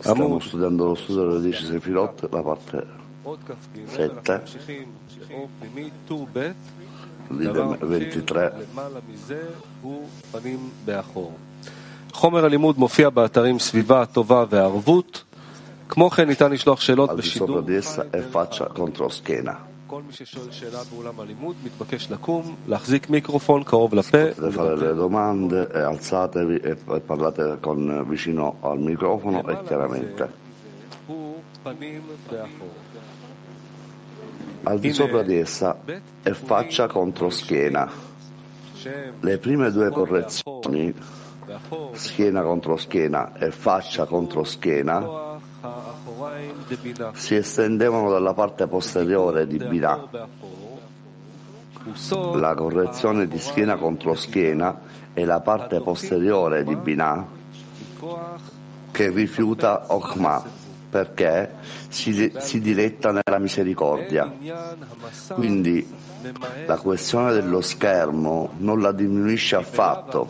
Stiamo עמוד studiando lo studio delle 10 Sefirot, la parte עוד כ"ג, סטה. ממשיכים שיעור פנימי, טור ב', lì דבר del מתחיל 23. למעלה מזה הוא פנים באחור. חומר הלימוד מופיע באתרים סביבה, טובה וערבות. כמו כן ניתן לשלוח שאלות al di בשידור Potete fare le domande, alzatevi e parlate con, vicino al microfono e chiaramente. Al di sopra di essa è faccia contro schiena. Le prime due correzioni, schiena contro schiena e faccia contro schiena, si estendevano dalla parte posteriore di Binah. La correzione di schiena contro schiena è la parte posteriore di Binah che rifiuta Okma perché si, si diletta nella misericordia. Quindi la questione dello schermo non la diminuisce affatto,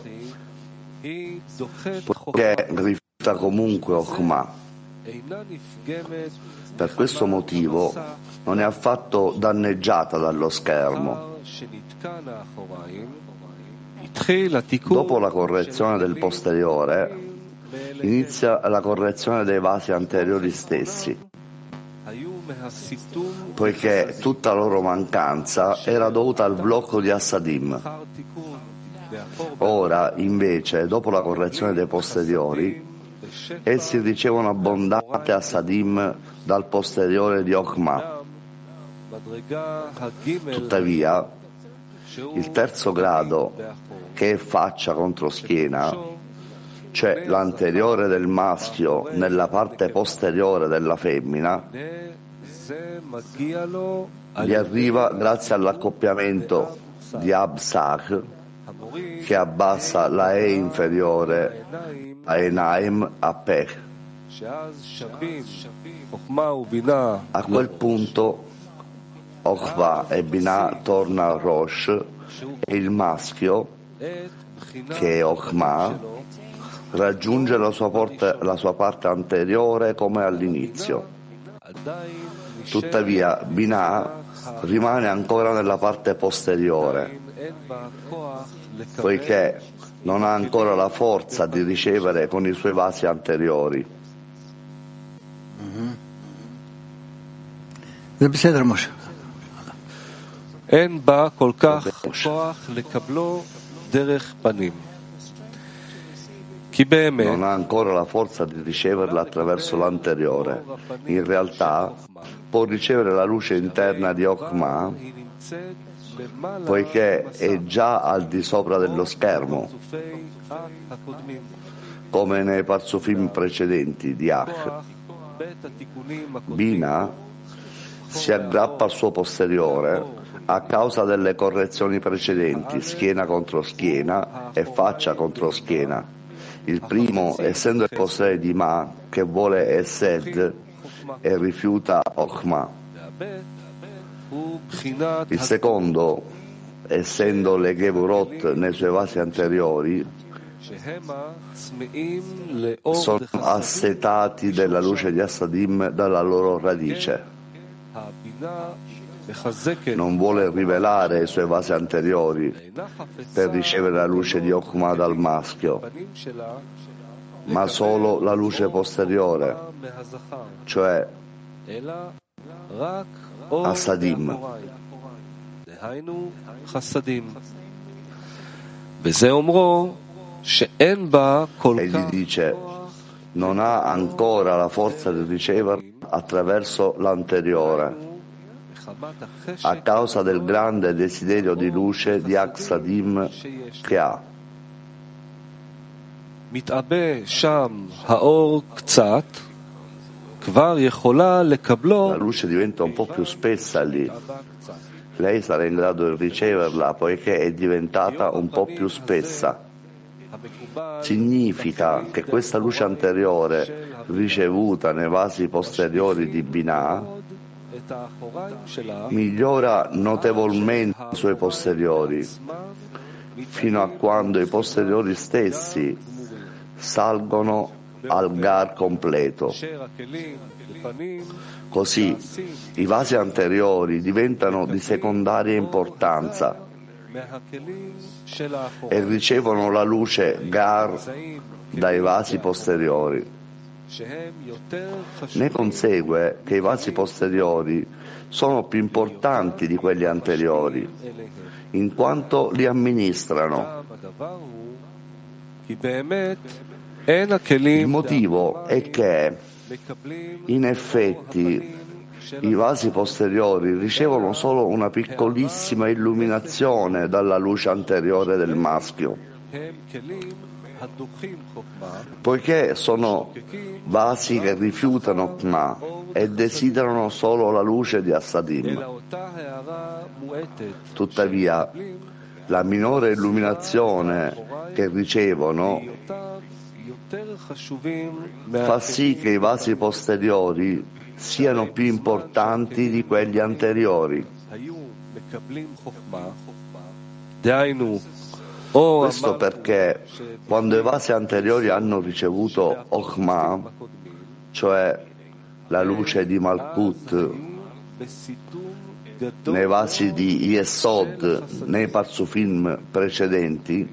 perché rifiuta comunque Okma. Per questo motivo non è affatto danneggiata dallo schermo. Dopo la correzione del posteriore, inizia la correzione dei vasi anteriori stessi, poiché tutta la loro mancanza era dovuta al blocco di Assadim. Ora, invece, dopo la correzione dei posteriori, Essi ricevono abbondate Asadim dal posteriore di Ochma. Tuttavia, il terzo grado, che è faccia contro schiena, cioè l'anteriore del maschio nella parte posteriore della femmina, gli arriva grazie all'accoppiamento di Absach che abbassa la E inferiore a Enaim a Pe. A quel punto Okhva e Binah torna a Rosh e il maschio, che è Okhma, raggiunge la sua, porta, la sua parte anteriore come all'inizio. Tuttavia Binah rimane ancora nella parte posteriore אין בה כוח לקבל poiché non ha ancora la forza di ricevere con i suoi vasi anteriori. זה בסדר, משה. אין בה כל כך בבקשה. כוח לקבלו דרך פנים. כי באמת non ha ancora la forza di riceverla attraverso l'anteriore. In realtà può ricevere la luce interna di Okma היא נמצאת למעלה poiché è già al di sopra dello schermo, come nei parzufim precedenti di Ach. Bina si aggrappa al suo posteriore a causa delle correzioni precedenti, schiena contro schiena e faccia contro schiena. Il primo, essendo il posere di Ma, che vuole Esed e rifiuta Ochma. Il secondo, essendo le Gevurot nei suoi vasi anteriori, sono assetati della luce di Assadim dalla loro radice. Non vuole rivelare i suoi vasi anteriori per ricevere la luce di Okma dal maschio, ma solo la luce posteriore, cioè אלא רק אור הסדים. מאחוריים. דהיינו חסדים. וזה אומרו שאין בה כל egli כך dice כוח non ha ancora la forza di riceverla attraverso l'anteriore, מחמת החשק a causa del grande desiderio di luce di Aksadim שיש. che ha. מתעבה שם האור קצת, כבר יכולה לקבלו la luce diventa un po' più spessa lì. Lei sarà in grado di riceverla poiché è diventata un po' più spessa. Significa che questa luce anteriore ricevuta nei vasi posteriori di Binah migliora notevolmente i suoi posteriori, fino a quando i posteriori stessi salgono al gar completo. Così i vasi anteriori diventano di secondaria importanza e ricevono la luce gar dai vasi posteriori. Ne consegue che i vasi posteriori sono più importanti di quelli anteriori, in quanto li amministrano. Il motivo è che, in effetti, i vasi posteriori ricevono solo una piccolissima illuminazione dalla luce anteriore del maschio, poiché sono vasi che rifiutano Kma e desiderano solo la luce di Assadim. Tuttavia, la minore illuminazione che ricevono fa sì che i vasi posteriori siano più importanti di quelli anteriori. Questo perché quando i vasi anteriori hanno ricevuto Ochma, cioè la luce di Malkut, nei vasi di Yesod, nei parzufilm precedenti,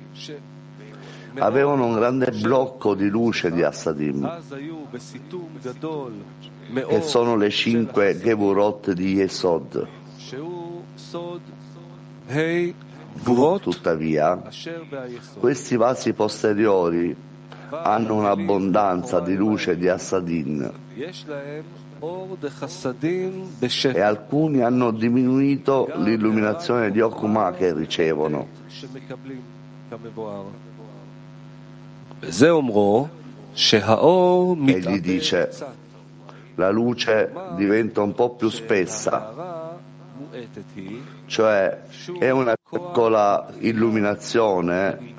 avevano un grande blocco di luce di Assadim, che sono le cinque Gevurot di Yesod. Tuttavia, questi vasi posteriori hanno un'abbondanza di luce di Assadin e alcuni hanno diminuito l'illuminazione di Okuma che ricevono. Egli dice, la luce diventa un po' più spessa, cioè è una piccola illuminazione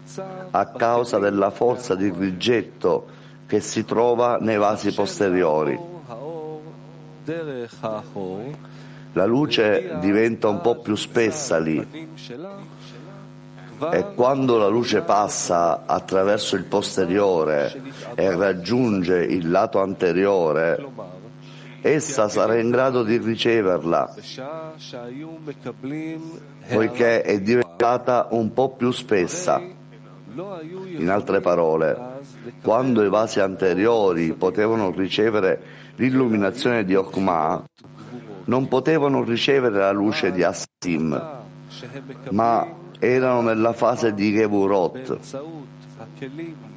a causa della forza di rigetto che si trova nei vasi posteriori. La luce diventa un po' più spessa lì e quando la luce passa attraverso il posteriore e raggiunge il lato anteriore, essa sarà in grado di riceverla, poiché è diventata un po' più spessa. In altre parole, quando i vasi anteriori potevano ricevere l'illuminazione di Okma, non potevano ricevere la luce di Assim, ma erano nella fase di Gevurot.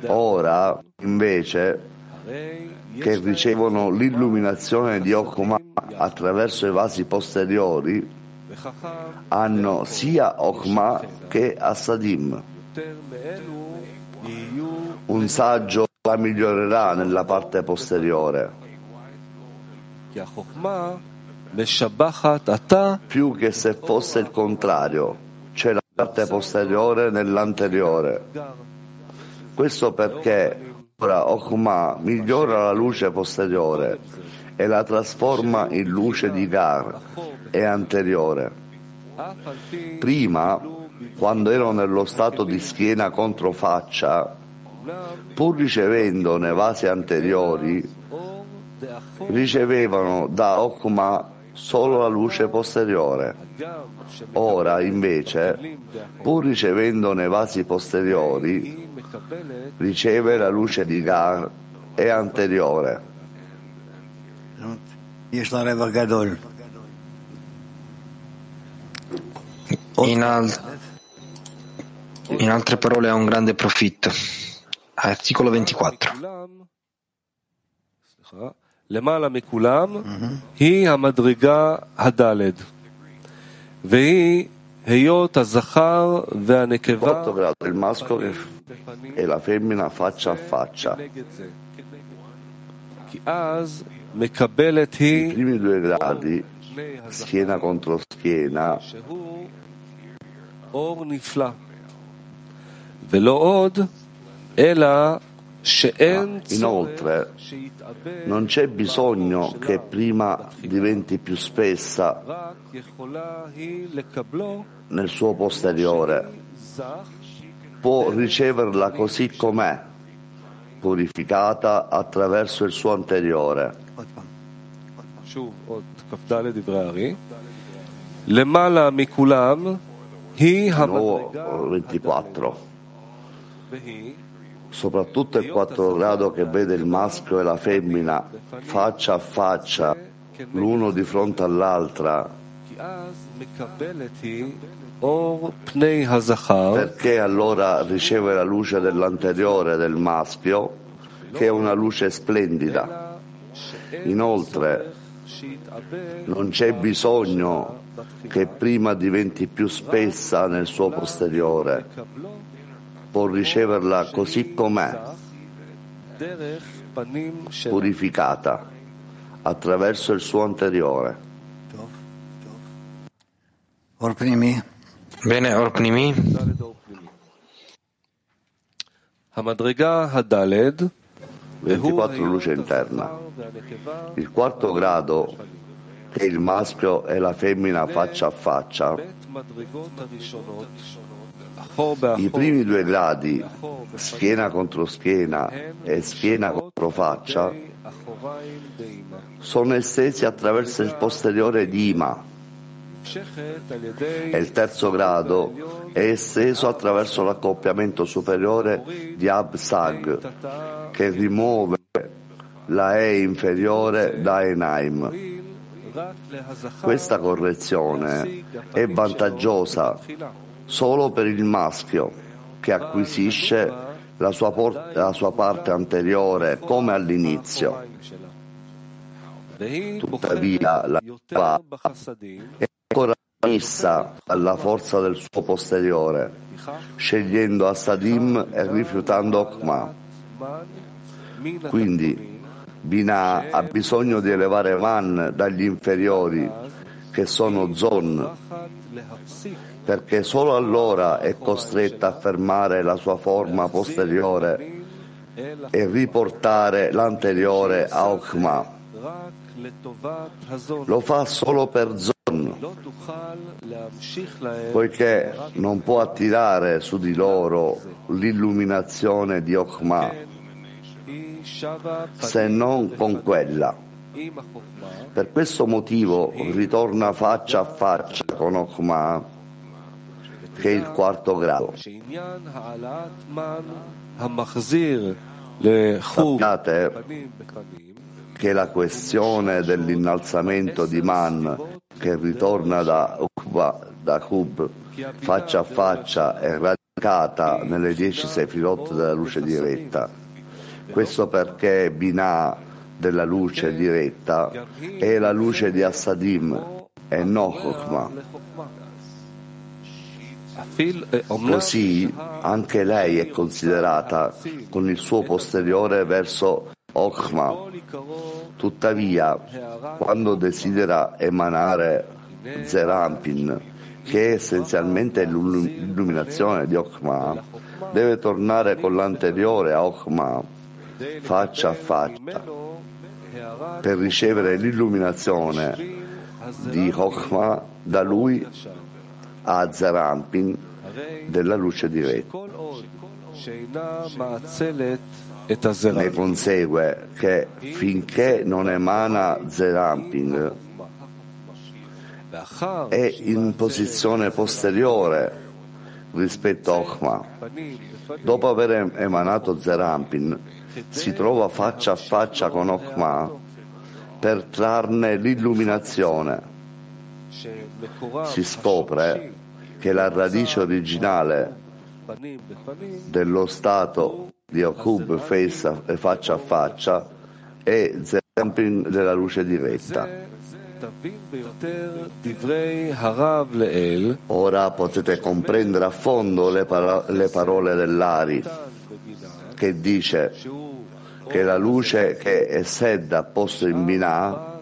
Ora, invece, che ricevono l'illuminazione di Okma attraverso i vasi posteriori, hanno sia Okma che Assadim. Un saggio la migliorerà nella parte posteriore. Più che se fosse il contrario, parte posteriore nell'anteriore. Questo perché ora Okma migliora la luce posteriore e la trasforma in luce di Gar e anteriore. Prima, quando ero nello stato di schiena contro faccia, pur ricevendo nei vasi anteriori, ricevevano da Okma solo la luce posteriore. Ora, invece, pur ricevendo nei vasi posteriori, riceve la luce di Gar e anteriore. In, al... in altre parole ha un grande profitto. Articolo 24. למעלה מכולם היא המדרגה הדלת, והיא היות הזכר והנקבה e la femmina faccia a faccia. I primi due gradi, schiena contro schiena, ולא עוד, אלא Inoltre, non c'è bisogno che prima diventi più spessa nel suo posteriore, può riceverla così com'è, purificata attraverso il suo anteriore. שוב, עוד כ"ד דברי הארי. למעלה מכולם היא Nuovo המדרגה 24. soprattutto il quattro grado che vede il maschio e la femmina faccia a faccia, l'uno di fronte all'altra, perché allora riceve la luce dell'anteriore del maschio, che è una luce splendida. Inoltre, non c'è bisogno che prima diventi più spessa nel suo posteriore può riceverla così com'è, purificata attraverso il suo anteriore. Bene, Orpnimi. Hamadrega Hadaled. 24 luce interna. Il quarto grado è il maschio e la femmina faccia a faccia. I primi due gradi, schiena contro schiena e schiena contro faccia, sono estesi attraverso il posteriore di Ima e il terzo grado è esteso attraverso l'accoppiamento superiore di Absag che rimuove la E inferiore da Enaim. Questa correzione è vantaggiosa solo per il maschio che acquisisce la sua, por- la sua parte anteriore come all'inizio. Tuttavia la va è ancora messa alla forza del suo posteriore, scegliendo Asadim e rifiutando Okma. Quindi Binah ha bisogno di elevare Man dagli inferiori, che sono Zon, perché solo allora è costretta a fermare la sua forma posteriore e riportare l'anteriore a Okma. Lo fa solo per Zon, poiché non può attirare su di loro l'illuminazione di Okma, se non con quella. Per questo motivo ritorna faccia a faccia con Okma che il quarto grado. Sappiate che la questione dell'innalzamento di Man che ritorna da Ukva, da Kub, faccia a faccia è radicata nelle dieci sefirot della luce diretta. Questo perché Binah della luce diretta è la luce di Assadim e non Chokmah. Eh, Così anche lei è considerata con il suo posteriore verso Okhma. Tuttavia, quando desidera emanare Zerampin, che è essenzialmente l'illuminazione di Okhma, deve tornare con l'anteriore a Okhma, faccia a faccia, per ricevere l'illuminazione di Okhma da lui a Zarampin della luce diretta. Ne consegue che finché non emana Zerampin è in posizione posteriore rispetto a Ochma. Dopo aver emanato Zerampin si trova faccia a faccia con Ochma per trarne l'illuminazione si scopre che la radice originale dello stato di Yaqub faccia a faccia è Zerampin della luce diretta. Ora potete comprendere a fondo le, paro- le parole dell'Ari che dice che la luce che è sedda posto in Binah,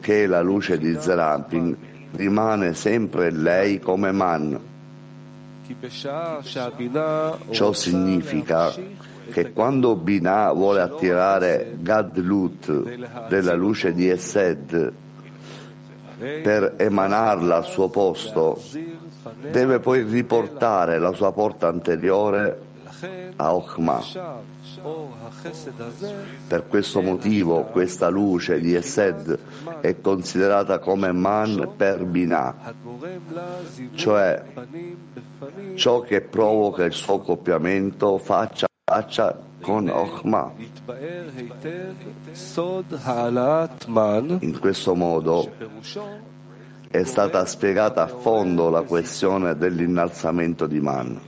che è la luce di Zerampin, rimane sempre lei come man. Ciò significa che quando Binah vuole attirare Gadlut della luce di Esed per emanarla al suo posto, deve poi riportare la sua porta anteriore a Ochma. Per questo motivo questa luce di Esed è considerata come Man per Binah, cioè ciò che provoca il suo accoppiamento faccia a faccia con Ochma. In questo modo è stata spiegata a fondo la questione dell'innalzamento di Man,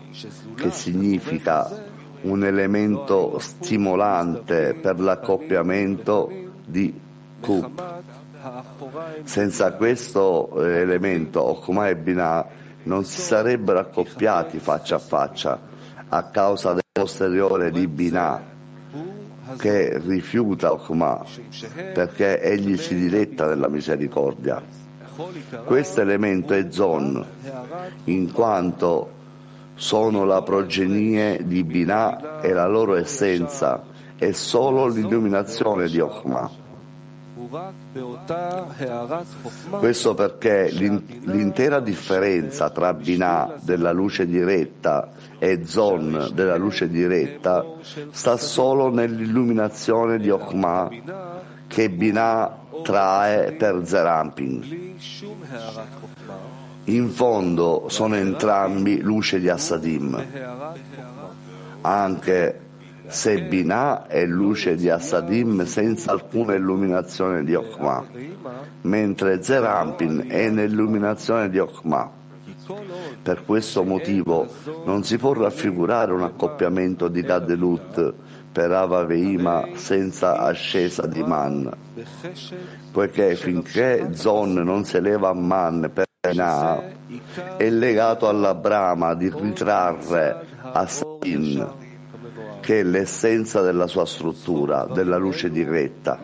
che significa un elemento stimolante per l'accoppiamento di Kup. Senza questo eh, elemento, Okuma e Binah non si sarebbero accoppiati faccia a faccia a causa del posteriore di Binah che rifiuta Okuma perché egli si diletta nella misericordia. Questo elemento è Zon, in quanto sono la progenie di Binah e la loro essenza è solo l'illuminazione di Ochma. Questo perché l'intera differenza tra Binah della luce diretta e Zon della luce diretta sta solo nell'illuminazione di Ochma che Binah trae per Zerampin. In fondo sono entrambi luce di Assadim, anche se Binah è luce di Assadim senza alcuna illuminazione di Okma, mentre Zerampin è nell'illuminazione di Okma. Per questo motivo non si può raffigurare un accoppiamento di Gadelut per Ava Veima senza ascesa di Man, poiché finché Zon non si eleva a Man per è legato alla brama di ritrarre a Sin, che è l'essenza della sua struttura, della luce diretta.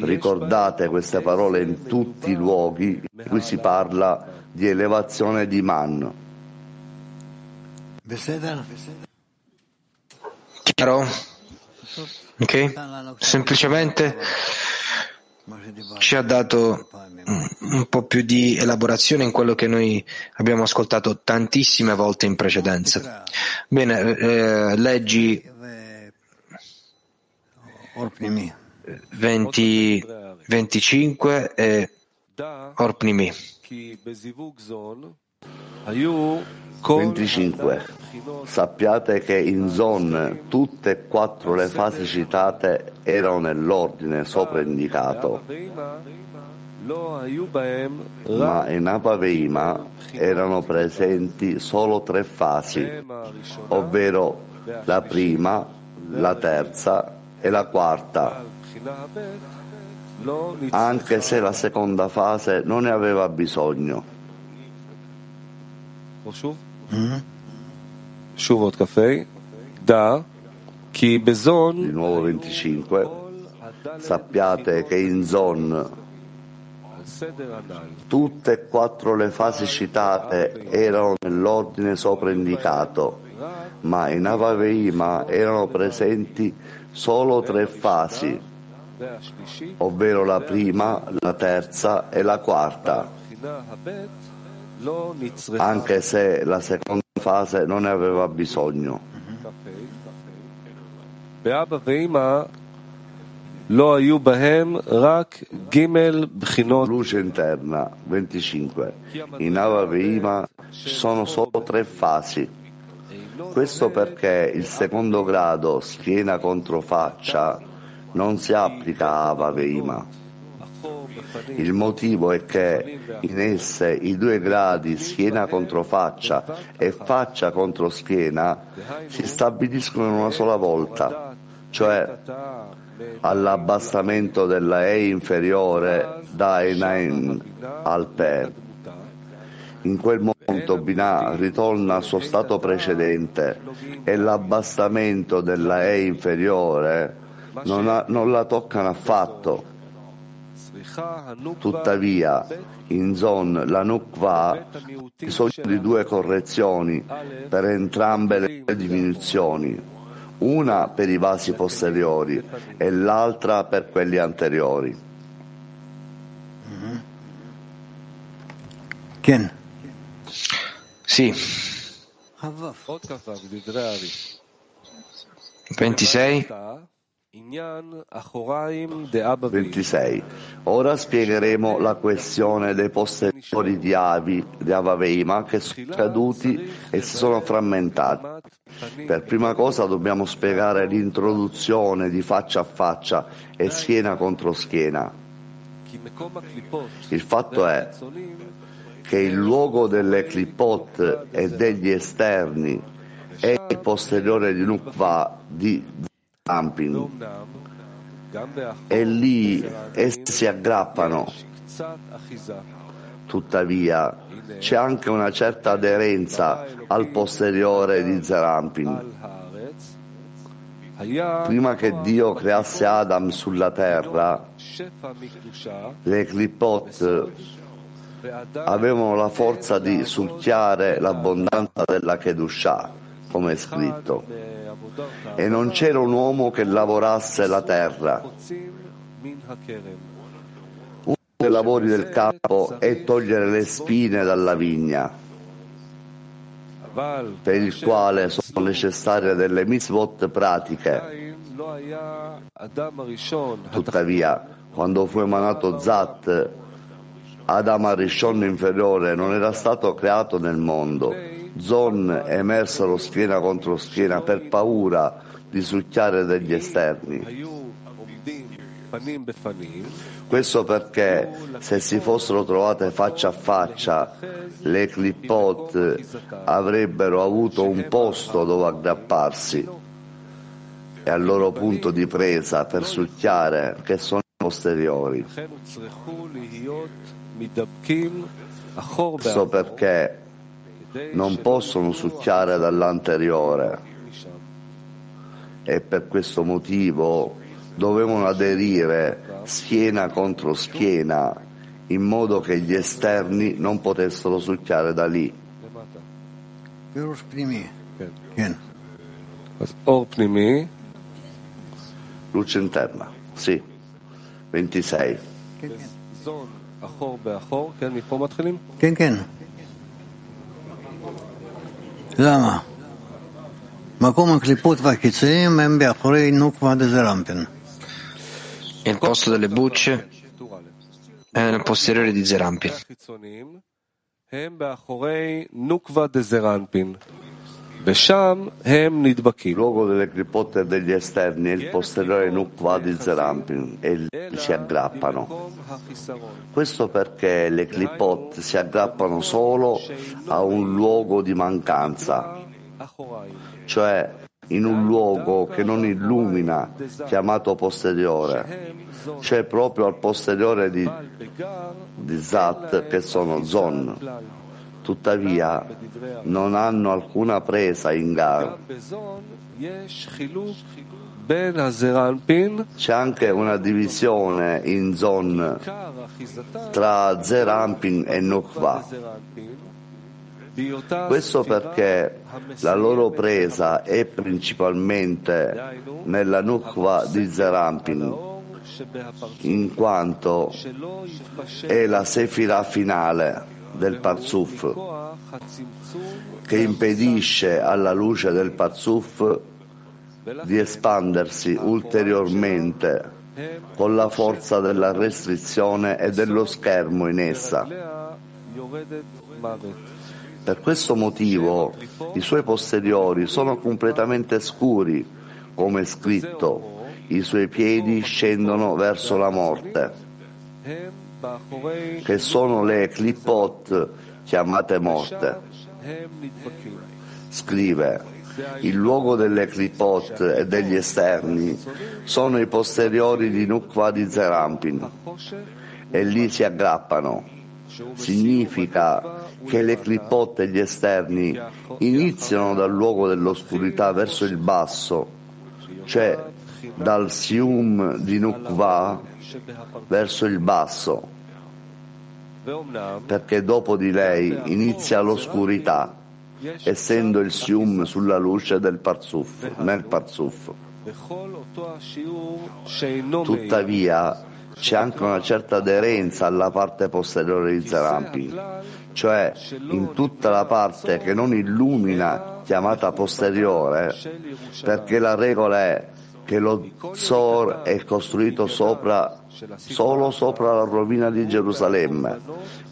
Ricordate queste parole in tutti i luoghi in cui si parla di elevazione di Man. Chiaro? Ok? Semplicemente ci ha dato un po' più di elaborazione in quello che noi abbiamo ascoltato tantissime volte in precedenza. Bene, eh, leggi 20, 25 e Orpnimi. 25. Sappiate che in Zon tutte e quattro le fasi citate erano nell'ordine sopra indicato, ma in Apaveima erano presenti solo tre fasi, ovvero la prima, la terza e la quarta, anche se la seconda fase non ne aveva bisogno. Di nuovo 25. Sappiate che in Zon tutte e quattro le fasi citate erano nell'ordine sopra indicato, ma in Avaveima erano presenti solo tre fasi, ovvero la prima, la terza e la quarta, anche se la seconda fase non ne aveva bisogno. Luce interna, 25. In Ava Veima ci sono solo tre fasi. Questo perché il secondo grado, schiena contro faccia, non si applica a Ava Veima. Il motivo è che in esse i due gradi schiena contro faccia e faccia contro schiena si stabiliscono in una sola volta, cioè all'abbassamento della E inferiore da Enain al Per. In quel momento Binah ritorna al suo stato precedente e l'abbassamento della E inferiore non, ha- non la toccano affatto. Tuttavia, in Zon la Nukva ha bisogno di due correzioni per entrambe le diminuzioni, una per i vasi posteriori e l'altra per quelli anteriori. Sì. 26. 26. Ora spiegheremo la questione dei posteriori di Avi, di Avaveima, che sono caduti e si sono frammentati. Per prima cosa dobbiamo spiegare l'introduzione di faccia a faccia e schiena contro schiena. Il fatto è che il luogo delle clipot e degli esterni è il posteriore di Nukva di Ampin e lì essi si aggrappano. Tuttavia c'è anche una certa aderenza al posteriore di Zerampin. Prima che Dio creasse Adam sulla terra, le clipot avevano la forza di succhiare l'abbondanza della Kedushah, come è scritto e non c'era un uomo che lavorasse la terra. Uno dei lavori del campo è togliere le spine dalla vigna, per il quale sono necessarie delle misvot pratiche. Tuttavia, quando fu emanato Zat, Adam Arishon inferiore non era stato creato nel mondo Zon emersero schiena contro schiena per paura di succhiare degli esterni. Questo perché se si fossero trovate faccia a faccia, le clipot avrebbero avuto un posto dove aggrapparsi e al loro punto di presa per succhiare, che sono posteriori. Questo perché non possono succhiare dall'anteriore. E per questo motivo dovevano aderire schiena contro schiena in modo che gli esterni non potessero succhiare da lì. Luce interna, sì, 26. למה? Il posto delle bucce è nel posteriore di Zerampin. Il luogo delle clipotte e degli esterni è il posteriore Nukva di Zerampin e si aggrappano. Questo perché le clipotte si aggrappano solo a un luogo di mancanza, cioè in un luogo che non illumina, chiamato posteriore, cioè proprio al posteriore di, di Zat che sono Zon tuttavia non hanno alcuna presa in gara. C'è anche una divisione in zone tra Zerampin e Nukva. Questo perché la loro presa è principalmente nella Nukva di Zerampin, in quanto è la sefira finale del Parzuf che impedisce alla luce del Parzuf di espandersi ulteriormente con la forza della restrizione e dello schermo in essa. Per questo motivo i suoi posteriori sono completamente scuri, come scritto, i suoi piedi scendono verso la morte che sono le clipot chiamate morte. Scrive, il luogo delle clipot e degli esterni sono i posteriori di Nukva di Zerampin e lì si aggrappano. Significa che le clipot e gli esterni iniziano dal luogo dell'oscurità verso il basso, cioè dal Sium di Nukva verso il basso perché dopo di lei inizia l'oscurità, essendo il Sium sulla luce del Parzuf, nel Parzuf. Tuttavia c'è anche una certa aderenza alla parte posteriore di Zerampin, cioè in tutta la parte che non illumina chiamata posteriore, perché la regola è che lo Zor è costruito sopra, solo sopra la rovina di Gerusalemme.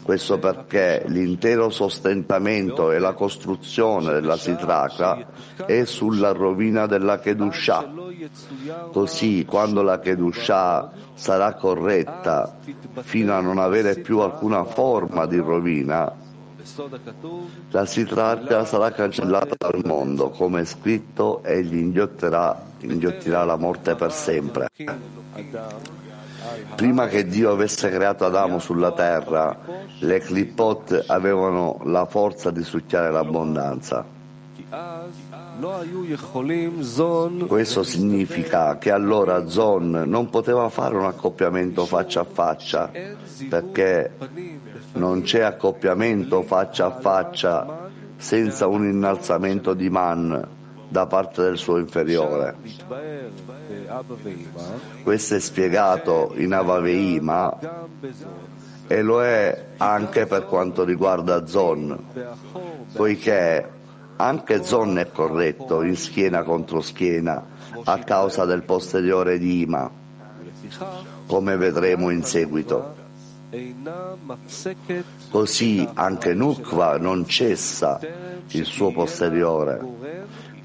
Questo perché l'intero sostentamento e la costruzione della Sitraca è sulla rovina della Kedushah. Così quando la Kedushah sarà corretta fino a non avere più alcuna forma di rovina, la Sitraca sarà cancellata dal mondo, come è scritto, egli inghiottirà, inghiottirà la morte per sempre. Prima che Dio avesse creato Adamo sulla terra, le clipot avevano la forza di succhiare l'abbondanza. Questo significa che allora Zon non poteva fare un accoppiamento faccia a faccia perché non c'è accoppiamento faccia a faccia senza un innalzamento di man da parte del suo inferiore. Questo è spiegato in Avaveima e lo è anche per quanto riguarda Zon, poiché anche Zon è corretto in schiena contro schiena a causa del posteriore di Ima, come vedremo in seguito. Così anche Nukva non cessa il suo posteriore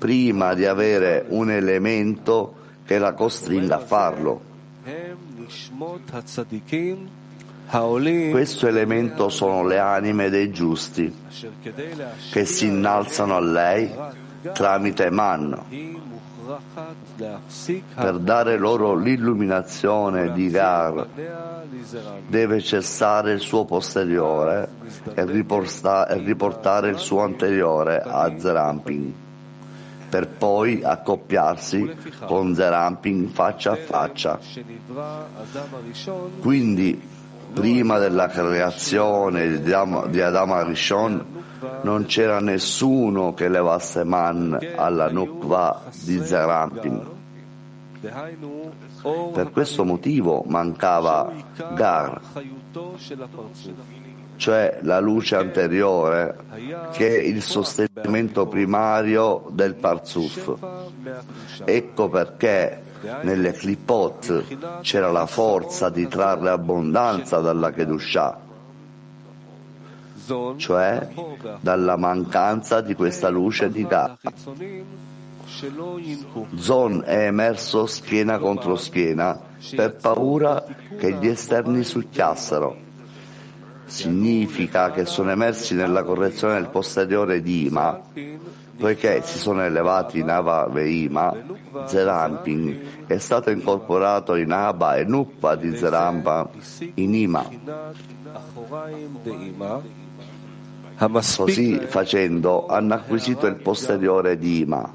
prima di avere un elemento che la costringa a farlo. Questo elemento sono le anime dei giusti che si innalzano a lei tramite Man per dare loro l'illuminazione di Gar deve cessare il suo posteriore e riportare il suo anteriore a Zeramping per poi accoppiarsi con Zeramping faccia a faccia. Quindi prima della creazione di Adama Rishon non c'era nessuno che levasse man alla Nukva di Zerampin. Per questo motivo mancava Gar, cioè la luce anteriore, che è il sostenimento primario del Parzuf. Ecco perché nelle clipot c'era la forza di trarre abbondanza dalla Kedushah, cioè dalla mancanza di questa luce di Ga. Zon è emerso schiena contro schiena per paura che gli esterni succhiassero. Significa che sono emersi nella correzione del posteriore di Ima poiché si sono elevati in Ava Veima, Zerampin è stato incorporato in Abba e Nuppa di Zerampa in Ima. Così facendo hanno acquisito il posteriore di Ima,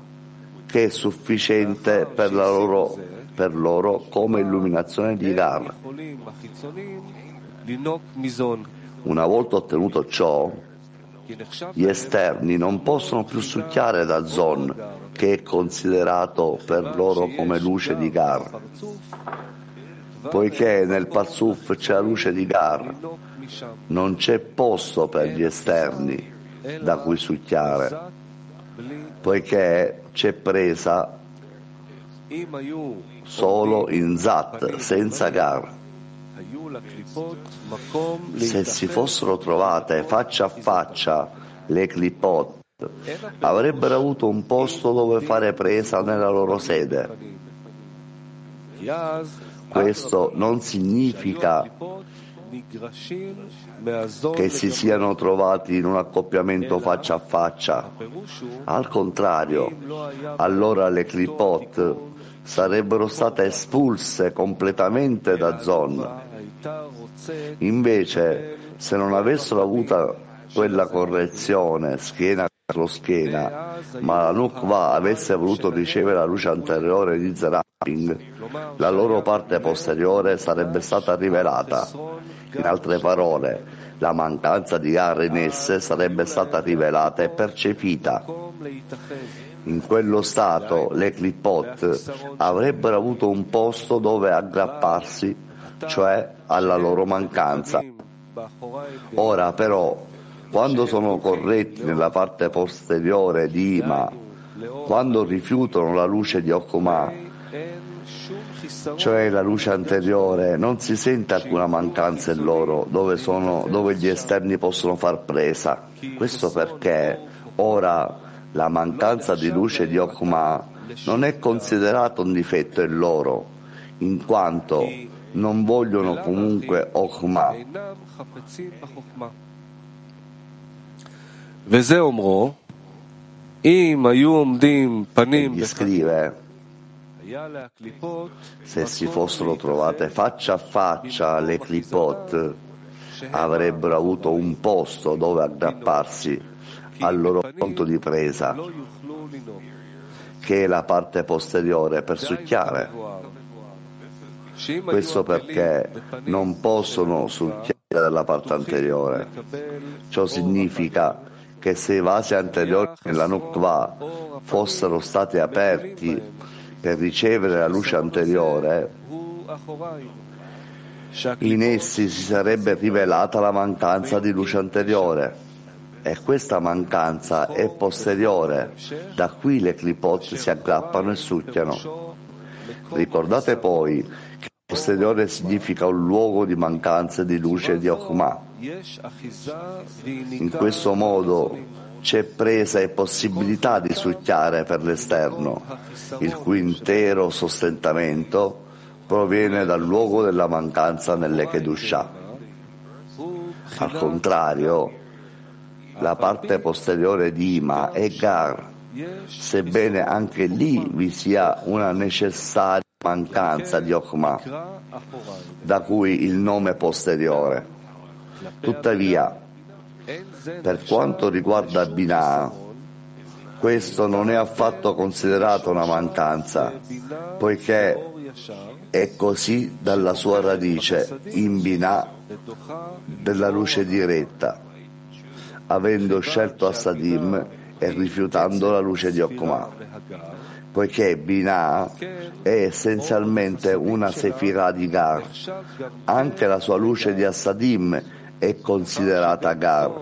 che è sufficiente per, loro, per loro come illuminazione di Gar. Una volta ottenuto ciò, gli esterni non possono più succhiare da Zon, che è considerato per loro come luce di Gar. Poiché nel Pazzuf c'è la luce di Gar, non c'è posto per gli esterni da cui succhiare, poiché c'è presa solo in Zat, senza Gar. Se si fossero trovate faccia a faccia le clipot, avrebbero avuto un posto dove fare presa nella loro sede. Questo non significa che si siano trovati in un accoppiamento faccia a faccia. Al contrario, allora le clipot sarebbero state espulse completamente da Zon Invece, se non avessero avuto quella correzione schiena contro schiena, ma la Nukva avesse voluto ricevere la luce anteriore di Zeramping, la loro parte posteriore sarebbe stata rivelata. In altre parole, la mancanza di Ar in esse sarebbe stata rivelata e percepita. In quello stato le clipot avrebbero avuto un posto dove aggrapparsi cioè alla loro mancanza. Ora però, quando sono corretti nella parte posteriore di Ima, quando rifiutano la luce di Okuma, cioè la luce anteriore, non si sente alcuna mancanza in loro dove, sono, dove gli esterni possono far presa. Questo perché ora la mancanza di luce di Okuma non è considerato un difetto in loro, in quanto non vogliono comunque Okuma. Egli scrive se si fossero trovate faccia a faccia le clipot avrebbero avuto un posto dove aggrapparsi al loro punto di presa che è la parte posteriore per succhiare questo perché non possono succhiare dalla parte anteriore. Ciò significa che se i vasi anteriori nella Nukva fossero stati aperti per ricevere la luce anteriore, in essi si sarebbe rivelata la mancanza di luce anteriore. E questa mancanza è posteriore, da qui le clipot si aggrappano e succhiano. Ricordate poi posteriore significa un luogo di mancanza di luce di Okma. In questo modo c'è presa e possibilità di succhiare per l'esterno, il cui intero sostentamento proviene dal luogo della mancanza nelle Kedushah. Al contrario, la parte posteriore di Ima è Gar, sebbene anche lì vi sia una necessaria mancanza di Okma, da cui il nome posteriore. Tuttavia, per quanto riguarda Binah, questo non è affatto considerato una mancanza, poiché è così dalla sua radice, in Binah, della luce diretta, avendo scelto Assadim e rifiutando la luce di Okma, poiché Binah è essenzialmente una sefirah di Gar, anche la sua luce di Assadim è considerata Gar.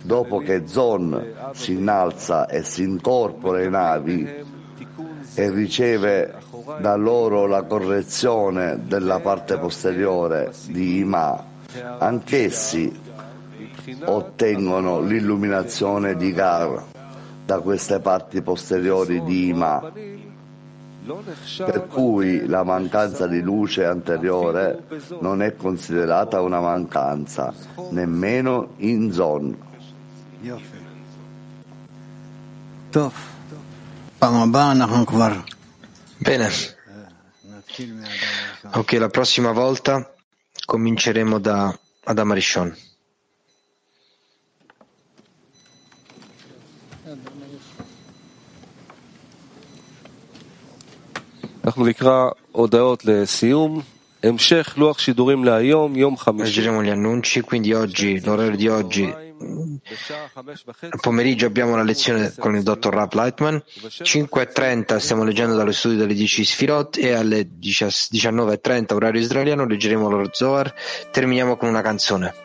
Dopo che Zon si innalza e si incorpora ai navi e riceve da loro la correzione della parte posteriore di Ima, anch'essi ottengono l'illuminazione di Gar da queste parti posteriori di Ima per cui la mancanza di luce anteriore non è considerata una mancanza, nemmeno in zon. Bene. Ok, la prossima volta cominceremo da Adam Rishon. Leggeremo gli annunci, quindi oggi, l'orario di oggi, al pomeriggio abbiamo la lezione con il dottor Rap Lightman, 5.30 stiamo leggendo dallo studio delle 10 Sfirot e alle 19.30 orario israeliano leggeremo lo Zohar, terminiamo con una canzone.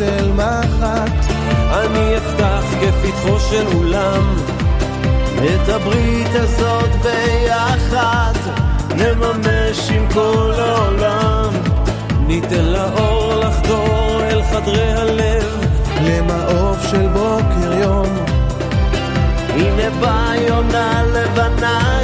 של מחט, אני אפתח כפתחו של אולם. את הברית הזאת ביחד נממש עם כל העולם. ניתן לאור לחדור אל חדרי הלב, למעוף של בוקר יום. הנה באה יונה לבנה